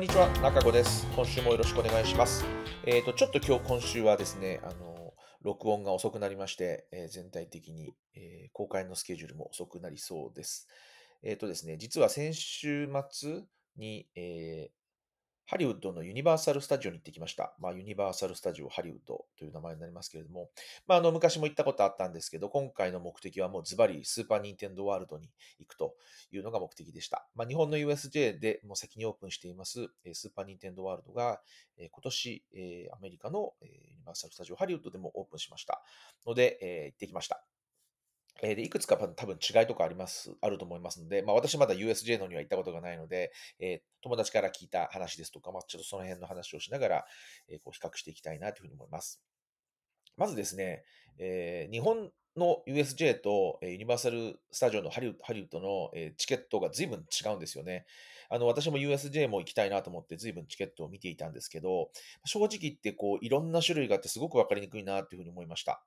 こんにちは、中子です。今週もよろしくお願いします。えっ、と、ちょっと今日、今週はですね、あの、録音が遅くなりまして、えー全体的に、えー公開のスケジュールも遅くなりそうです。えっ、とですね、実は先週末に、えーハリウッドのユニバーサル・スタジオに行ってきました。まあ、ユニバーサル・スタジオ・ハリウッドという名前になりますけれども、まあ、あの昔も行ったことあったんですけど、今回の目的はもうズバリスーパー・ニンテンドー・ワールドに行くというのが目的でした。まあ、日本の USJ でもう先にオープンしています、スーパー・ニンテンドー・ワールドが、今年、アメリカの、ユニバーサル・スタジオ・ハリウッドでもオープンしましたので、行ってきました。えーでいくつか多分違いとかあります、あると思いますので、まあ、私まだ USJ のには行ったことがないので、えー友達から聞いた話ですとか、まあ、ちょっとその辺の話をしながら、えーこう比較していきたいなというふうに思います。まずですね、えー日本の USJ と、ユニバーサル・スタジオのハリウッドの、チケットが随分違うんですよね。あの私も USJ も行きたいなと思って随分チケットを見ていたんですけど、正直言ってこういろんな種類があってすごく分かりにくいなというふうに思いました。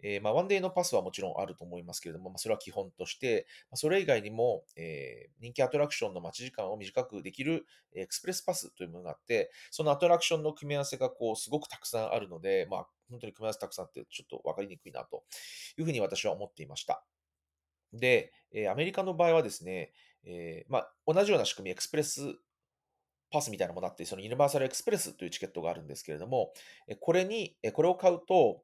えーまあ、ワンデーのパスはもちろんあると思いますけれども、まあ、それは基本として、まあそれ以外にも、え人気アトラクションの待ち時間を短くできるエクスプレスパスというものがあって、そのアトラクションの組み合わせがこうすごくたくさんあるので、まあ、本当に組み合わせたくさんあってちょっと分かりにくいなというふうに私は思っていました。で、えアメリカの場合はですね、えーまあ、同じような仕組み、エクスプレスパスみたいなものがあって、そのユニバーサルエクスプレスというチケットがあるんですけれども、これに、これを買うと、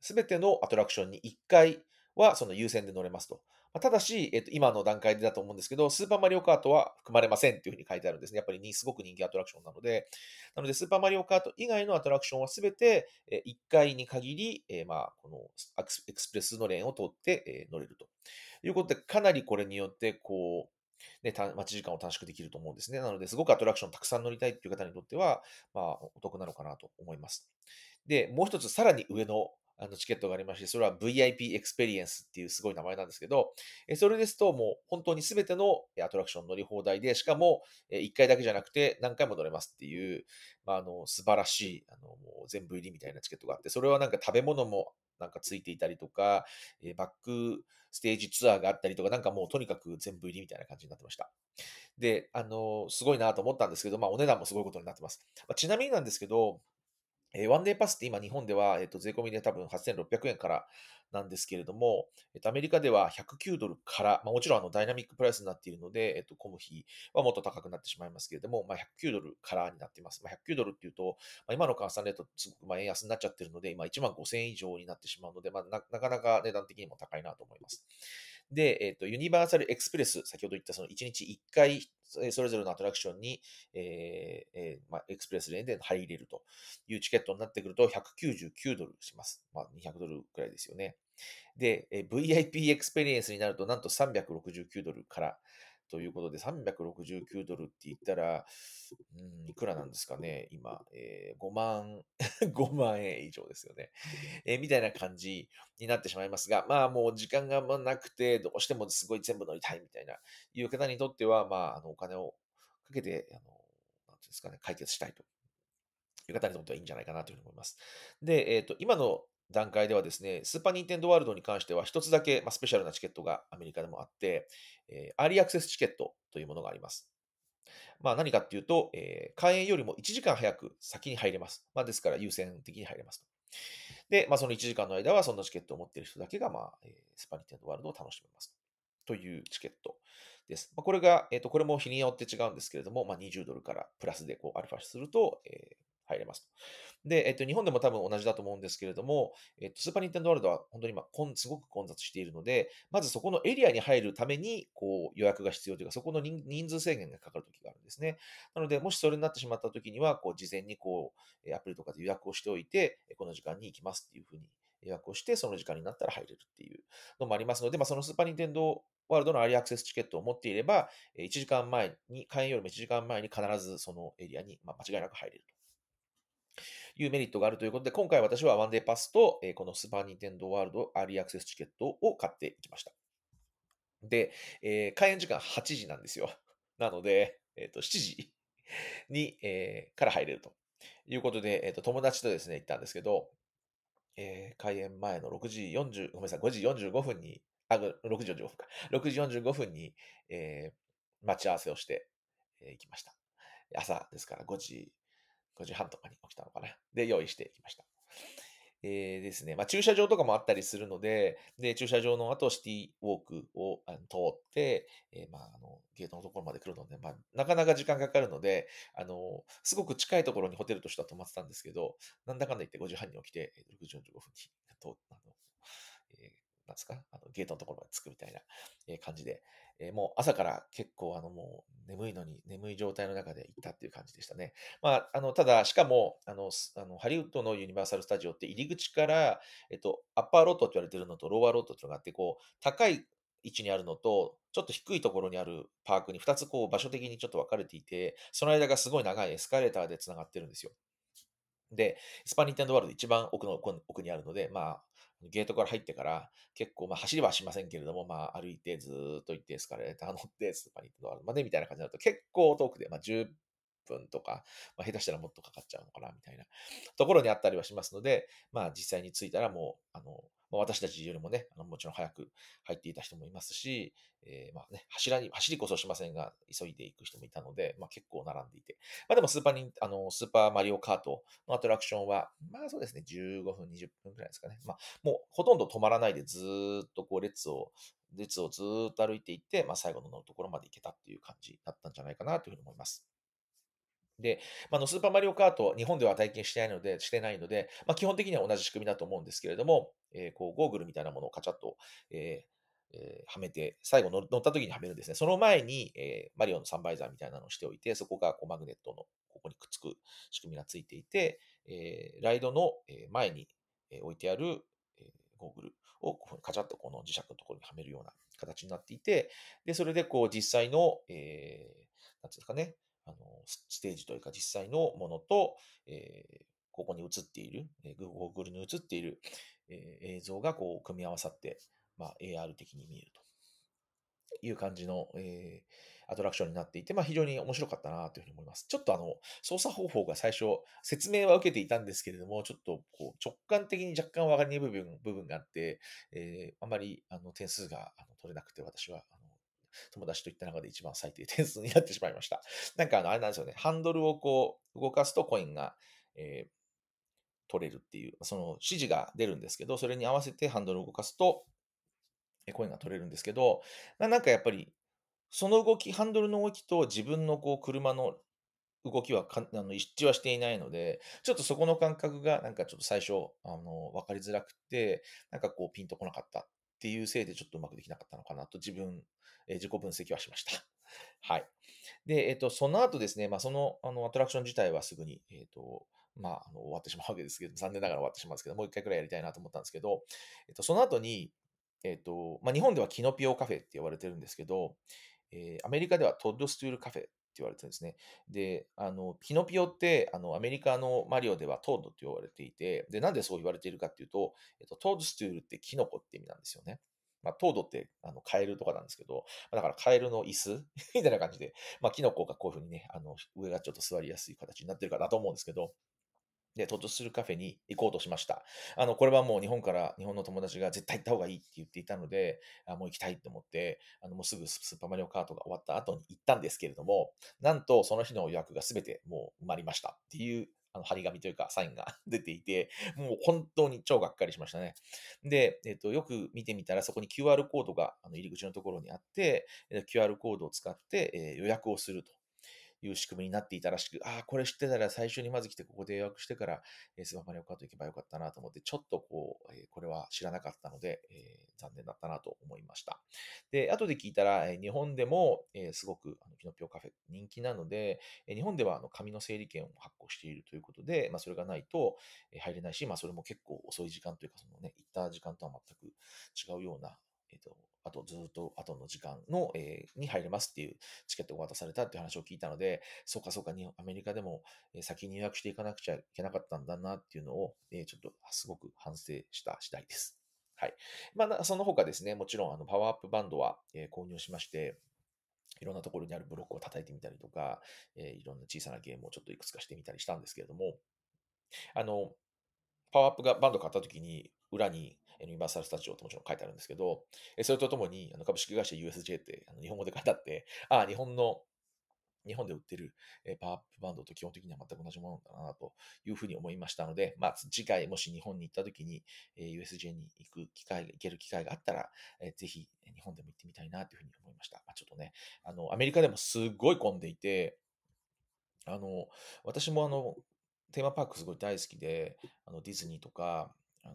すべてのアトラクションに1回はその優先で乗れますと。ただし、えっと、今の段階でだと思うんですけど、スーパーマリオカートは含まれませんっていうふうに書いてあるんですね。やっぱりすごく人気アトラクションなので、なので、スーパーマリオカート以外のアトラクションはすべてえ1回に限り、えまあ、このエクスプレスのレーンを通って、え乗れるということで、かなりこれによって、こう、ね、待ち時間を短縮できると思うんですね。なので、すごくアトラクションたくさん乗りたいっていう方にとっては、まあ、お得なのかなと思います。で、もう一つ、さらに上のあのチケットがありまして、それは VIP エクスペリエンスっていうすごい名前なんですけど、えそれですと、もう本当にすべてのアトラクション乗り放題で、しかも1回だけじゃなくて何回も乗れますっていう、まあ、あの素晴らしいあのもう全部入りみたいなチケットがあって、それはなんか食べ物もなんかついていたりとか、えバックステージツアーがあったりとか、なんかもうとにかく全部入りみたいな感じになってました。で、あのすごいなと思ったんですけど、まあ、お値段もすごいことになってます。まあ、ちなみになんですけど、えワンデーパスって今日本では、えーと税込みで多分8600円からなんですけれども、えーとアメリカでは109ドルから、まあ、もちろんあのダイナミックプライスになっているので、えーとコム費はもっと高くなってしまいますけれども、まあ、109ドルからになっています。まあ、109ドルっていうと、まあ、今の換算レートすごくまあ円安になっちゃってるので、今1万5000円以上になってしまうので、まあ、なかなか値段的にも高いなと思います。で、えっ、と、ユニバーサルエクスプレス、先ほど言ったその1日1回、それぞれのアトラクションに、えーえーまあ、エクスプレスレーンで入れるというチケットになってくると199ドルします。まあ、200ドルくらいですよね。で、えー VIP エクスペリエンスになると、なんと369ドルからということで、369ドルって言ったら、うん、いくらなんですかね、今、えー5万、5万円以上ですよね。えーみたいな感じになってしまいますが、まあもう時間がなくて、どうしてもすごい全部乗りたいみたいな、いう方にとっては、まあ、あのお金をかけて、あのなんていうんですかね、解決したいという方にとってはいいんじゃないかなというふうに思います。で、えっ、と、今の段階ではですね、スーパーニンテンドーワールドに関しては一つだけ、まあ、スペシャルなチケットがアメリカでもあって、えーアーリーアクセスチケットというものがあります。まあ何かっていうと、えー開園よりも1時間早く先に入れます。まあですから優先的に入れますと。で、まあその1時間の間はそのチケットを持っている人だけが、まあ、スーパーニンテンドーワールドを楽しめます。というチケットです。まあ、これが、えっ、と、これも日によって違うんですけれども、まあ、20ドルからプラスでこうアルファすると、えー入れます。で、えっ、と、日本でも多分同じだと思うんですけれども、えっ、と、スーパーニンテンドーワールドは本当に今、こんすごく混雑しているので、まずそこのエリアに入るために、こう、予約が必要というか、そこの人数制限がかかるときがあるんですね。なので、もしそれになってしまったときには、こう、事前にこう、アプリとかで予約をしておいて、この時間に行きますっていうふうに予約をして、その時間になったら入れるっていうのもありますので、まあ、そのスーパーニンテンドーワールドのアーリーアクセスチケットを持っていれば、1時間前に、開園よりも1時間前に必ずそのエリアに、まあ、間違いなく入れると。いうメリットがあるということで、今回私はワンデーパスと、えーこのスーパーニンテンドーワールドアーリーアクセスチケットを買っていきました。で、えー開園時間8時なんですよ。なので、えっ、と、7時に、えーから入れるということで、えっ、と、友達とですね、行ったんですけど、えー開演前の6時40、ごめんなさい、5時45分に、あ、6時45分か。6時45分に、えー待ち合わせをして、えー行きました。朝ですから5時、5時半とかに起きたのかな。で、用意してきました。えー、ですね、まあ、駐車場とかもあったりするので、で、駐車場の後、シティウォークを通って、えー、まあ、あの、ゲートのところまで来るので、まあ、なかなか時間かかるので、あの、すごく近いところにホテルとしては泊まってたんですけど、なんだかんだ言って5時半に起きて、6時45分に、とあのえーなんですか、あのゲートのところまで着くみたいな、え感じで、えー、もう朝から結構あのもう眠いのに眠い状態の中で行ったっていう感じでしたね。まあ、あのただ、しかもあのあのハリウッドのユニバーサル・スタジオって入り口から、えっと、アッパーロットって言われてるのとローワーロットっていうのがあって、こう高い位置にあるのと、ちょっと低いところにあるパークに2つこう場所的にちょっと分かれていて、その間がすごい長いエスカレーターでつながってるんですよ。で、スパニンテンドワールド一番奥の奥にあるので、まあ、ゲートから入ってから結構、まあ走りはしませんけれども、まあ歩いてずっと行ってエスカレーター 乗ってスーパーニットドワールドまでみたいな感じだと結構遠くで、まあ10分とか、まあ、下手したらもっとかかっちゃうのかなみたいなところにあったりはしますので、まあ実際に着いたらもう、あの、私たちよりもね、あのもちろん早く入っていた人もいますし、えー、まあね、柱に、走りこそしませんが、急いでいく人もいたので、まあ結構並んでいて。まあでもスーパーに、あの、スーパーマリオカートのアトラクションは、まあそうですね、15分、20分くらいですかね。まあもうほとんど止まらないでずっとこう列を、列をずっと歩いていって、まあ最後の乗るところまで行けたっていう感じだったんじゃないかなというふうに思います。で、まあ、のスーパーマリオカート、日本では体験してないので、してないので、まあ、基本的には同じ仕組みだと思うんですけれども、えー、こうゴーグルみたいなものをカチャッと、えーえー、はめて、最後乗った時にはめるんですね。その前に、えー、マリオのサンバイザーみたいなのをしておいて、そこがこうマグネットのここにくっつく仕組みがついていて、えー、ライドの前に置いてある、えー、ゴーグルをこうカチャッとこの磁石のところにはめるような形になっていて、で、それでこう実際の、えー、なんていうんですかね、あの、ステージというか実際のものと、えー、ここに映っている、えー、Google に映っている、えー、映像がこう組み合わさって、まあ、AR 的に見えるという感じの、えー、アトラクションになっていて、まあ、非常に面白かったなというふうに思います。ちょっとあの、操作方法が最初、説明は受けていたんですけれども、ちょっとこう直感的に若干分かりにくい部分部分があって、えー、あまりあの点数があの取れなくて、私は友達と行った中で一番最低点数になってしまいました。なんかあの、あれなんですよね。ハンドルをこう、動かすとコインが、えー、取れるっていう、その指示が出るんですけど、それに合わせてハンドルを動かすと、コインが取れるんですけど、なんかやっぱり、その動き、ハンドルの動きと自分のこう車の動きはかあの一致はしていないので、ちょっとそこの感覚がなんかちょっと最初、あの、わかりづらくて、なんかこうピンとこなかったっっていうせいでちょっとうまくできなかったのかなと自分え自己分析はしました。はい。で、えっ、と、その後ですね、まあ、その、あの、アトラクション自体はすぐに、えっ、と、まあ、あの終わってしまうわけですけど、残念ながら終わってしまうんですけど、もう一回くらいやりたいなと思ったんですけど、えっ、と、その後に、えっ、と、まあ、日本ではキノピオカフェって言われてるんですけど、え、アメリカではトッドストゥールカフェ言われてるんですね。で、あの、ピノピオって、あの、アメリカのマリオではトードって言われていて、で、なんでそう言われているかっていうと、えっと、トードストゥールってキノコって意味なんですよね。まあ、トードってあのカエルとかなんですけど、だからカエルの椅子 みたいな感じで、まあ、キノコがこういうふうにね、あの上がちょっと座りやすい形になってるかなと思うんですけど、で、トットするカフェに行こうとしました。あの、これはもう日本から、日本の友達が絶対行った方がいいって言っていたので、あもう行きたいと思って、あの、もうすぐスーパーマリオカートが終わった後に行ったんですけれども、なんとその日の予約が全てもう埋まりましたっていうあの、張り紙というか、サインが出ていて、もう本当に超がっかりしましたね。で、えっ、と、よく見てみたら、そこに QR コードがあの入り口のところにあって、QR コードを使って、え予約をすると。いう仕組みになっていたらしく、ああ、これ知ってたら最初にまず来てここで予約してから、えー、スマホマリオカート行けばよかったなと思って、ちょっとこう、えー、これは知らなかったので、えー、残念だったなと思いました。で、後で聞いたら、えー、日本でも、えー、すごくあのキノピオカフェ人気なので、えー、日本ではあの紙の整理券を発行しているということで、まあ、それがないと入れないし、まあ、それも結構遅い時間というか、そのね、行った時間とは全く違うような、えっ、ー、と、あとずっと後の時間の、えー、に入れますっていうチケットが渡されたっていう話を聞いたので、そうかそうかに、アメリカでも、先に予約していかなくちゃいけなかったんだなっていうのを、えー、ちょっとすごく反省した次第です。はい。まあ、その他ですね、もちろんあのパワーアップバンドは、えー、購入しまして、いろんなところにあるブロックを叩いてみたりとか、えー、いろんな小さなゲームをちょっといくつかしてみたりしたんですけれども、あの、パワーアップがバンド買った時に、裏にユニバーサル・スタジオともちろん書いてあるんですけど、それとともに、あの株式会社 USJ って日本語で書いてあって、ああ、日本の日本で売ってる、パワーアップバンドと基本的には全く同じものだなというふうに思いましたので、まあ、次回もし日本に行った時に、USJ に行く機会、行ける機会があったら、ぜひ日本でも行ってみたいなというふうに思いました。まあ、ちょっとね、あの、アメリカでもすごい混んでいて、あの、私もあの、テーマパークすごい大好きで、あの、ディズニーとか、あの、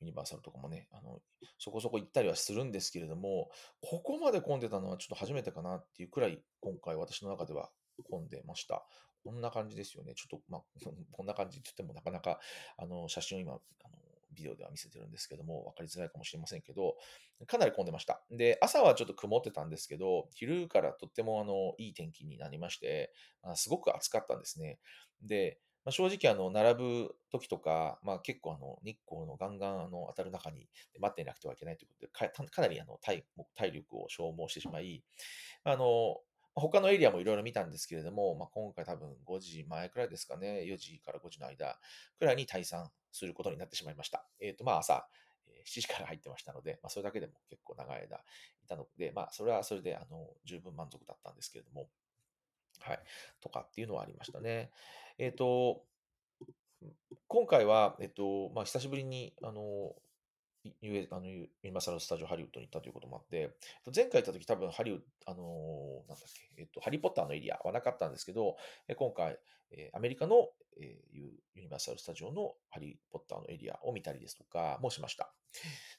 ユニバーサルとかもね、あの、そこそこ行ったりはするんですけれども、ここまで混んでたのはちょっと初めてかなっていうくらい、今回私の中では混んでました。こんな感じですよね。ちょっと、まあ、こんな感じって言ってもなかなか、あの、写真を今、あの、ビデオでは見せてるんですけども、分かりづらいかもしれませんけど、かなり混んでました。で、朝はちょっと曇ってたんですけど、昼からとってもあのいい天気になりまして、あすごく暑かったんですね。で、まあ、正直あの並ぶ時とか、まあ、結構あの日光のガンガンあの当たる中に待っていなくてはいけないということで、かかなりあの体体力を消耗してしまい、あの他のエリアもいろいろ見たんですけれども、まあ、今回多分5時前くらいですかね、4時から5時の間くらいに退散することになってしまいました。えっ、と、まあ朝、7時から入ってましたので、まあ、それだけでも結構長い間いたので、まあ、それはそれであの十分満足だったんですけれども、はい、とかっていうのはありましたね。えっ、と、今回は、えっと、まあ、久しぶりに、あの、US あのユニバーサル・スタジオ・ハリウッドに行ったということもあって、前回行った時多分ハリウッド、あのーなんだっけ、えっと、ハリー・ポッターのエリアはなかったんですけど、今回、えアメリカの、えーユニバーサル・スタジオのハリー・ポッターのエリアを見たりですとかもしました。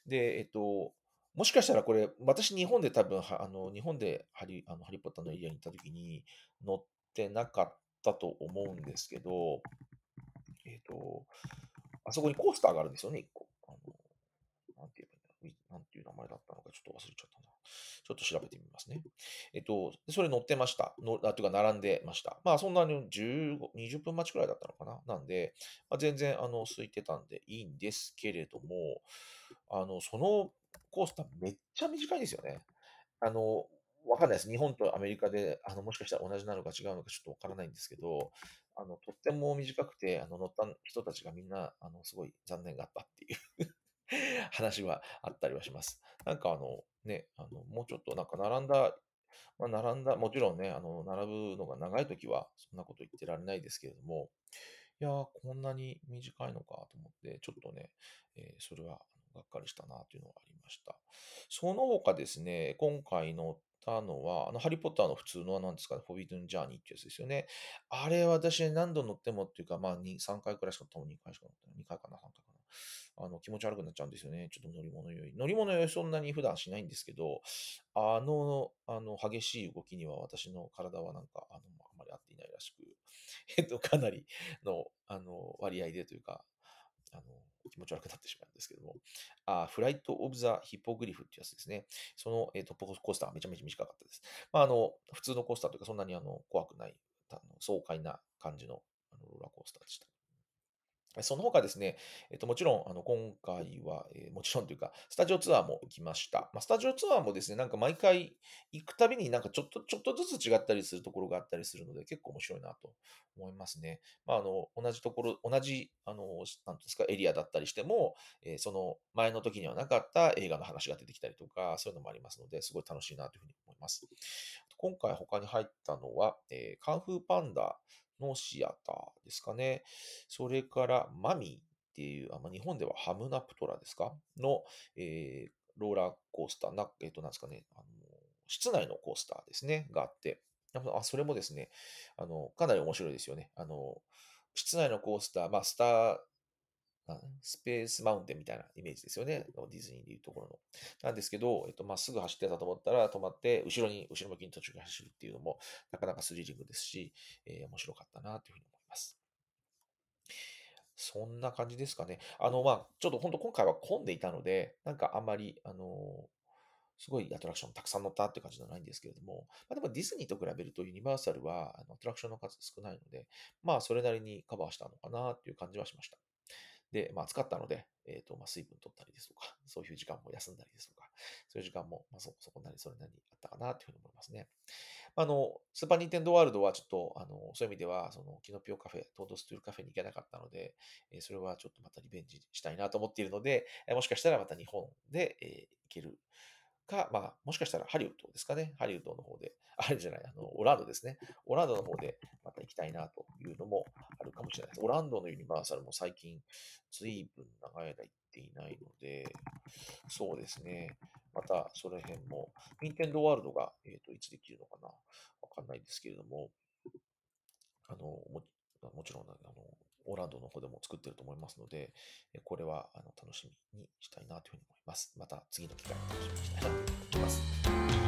で、えっと、もしかしたらこれ、私日本で多分、あの、日本でハリあのハリー・ポッターのエリアに行った時に乗ってなかったと思うんですけど、えっと、あそこにコースターがあるんですよね、一個。あのなんて言えばいいんだろうなんていう名前だったのかちょっと忘れちゃったな。ちょっと調べてみますね。えっと、それ乗ってました。のあというか、並んでました。まあ、そんなに15、20分待ちくらいだったのかな。なんで、まあ、全然、あの、空いてたんでいいんですけれども、あの、そのコースターめっちゃ短いですよね。あの、わかんないです。日本とアメリカで、あの、もしかしたら同じなのか違うのかちょっとわからないんですけど、あの、とっても短くて、あの、乗った人たちがみんな、あの、すごい残念があったっていう 話はあったりはします。なんかあの、ね、あの、もうちょっとなんか並んだ、まあ、並んだ、もちろんね、あの、並ぶのが長いときは、そんなこと言ってられないですけれども、いやー、こんなに短いのかと思って、ちょっとね、えーそれはがっかりしたなというのがありました。その他ですね、今回乗ったのは、あの、ハリー・ポッターの普通の、なんですかね、フォビドン・ジャーニーってやつですよね。あれ、私何度乗ってもっていうか、まあ、2、3回くらいしか、多分2回しか乗ってない。2回かな、3回かな。あの、気持ち悪くなっちゃうんですよね。ちょっと乗り物酔い。乗り物酔いそんなに普段しないんですけど、あの、あの、激しい動きには私の体はなんか、あの、あんまり合っていないらしく、えっと、かなりの、あの、割合でというか、あの、気持ち悪くなってしまうんですけども、あフライト・オブ・ザ・ヒッポグリフってやつですね。その、えっと、コースターめちゃめちゃ短かったです。まあ、あの、普通のコースターというか、そんなにあの怖くない、あの爽快な感じのあのローラーコースターでした。その他ですね、えっと、もちろん、あの、今回は、えーもちろんというか、スタジオツアーも行きました。まあ、スタジオツアーもですね、なんか毎回行くたびになんかちょっと、ちょっとずつ違ったりするところがあったりするので、結構面白いなと思いますね。まあ、あの、同じところ、同じ、あの、なんですか、エリアだったりしても、えーその前の時にはなかった映画の話が出てきたりとか、そういうのもありますので、すごい楽しいなというふうに思います。今回他に入ったのは、えーカンフーパンダのシアターですかね。それから、マミーっていう、あまあ、日本ではハムナプトラですか？の、えーローラーコースターな、えっ、と、なんですかね、あの、室内のコースターですね、があって、あ、それもですね、あの、かなり面白いですよね。あの、室内のコースター、まあ、スター、スペースマウンテンみたいなイメージですよね。ディズニーでいうところの。なんですけど、えっと、まっすぐ走ってたと思ったら止まって、後ろに、後ろ向きに途中で走るっていうのも、なかなかスリリングですし、えー面白かったなというふうに思います。そんな感じですかね。あの、まあ、ちょっと本当今回は混んでいたので、なんかあんまり、あのすごいアトラクションたくさん乗ったって感じじゃないんですけれども、まあ、でもディズニーと比べるとユニバーサルはあのアトラクションの数少ないので、まあそれなりにカバーしたのかなっていう感じはしました。で、まあ暑かったので、えっ、と、まあ水分取ったりですとか、そういう時間も休んだりですとか、そういう時間も、まあそそこなりそれなりにあったかなというふうに思いますね。あの、スーパーニンテンドーワールドはちょっと、あの、そういう意味では、その、キノピオカフェ、トードストゥールカフェに行けなかったので、えーそれはちょっとまたリベンジしたいなと思っているので、えーもしかしたらまた日本で、えー行けるか、まあ、もしかしたらハリウッドですかね。ハリウッドの方で、あれじゃない、あの、オーランドですね。オーランドの方でまた行きたいなというのもあるかもしれないです。オランドのユニバーサルも最近、ずいぶん長い間行っていないので、そうですね。また、その辺も、ニンテンドーワールドが、えっ、と、いつできるのかなわかんないですけれども、あの、ももちろん、オランドの方でも作ってると思いますので、えこれはあの楽しみにしたいなというふうに思います。また次の機会に楽しみにしたいなと思います。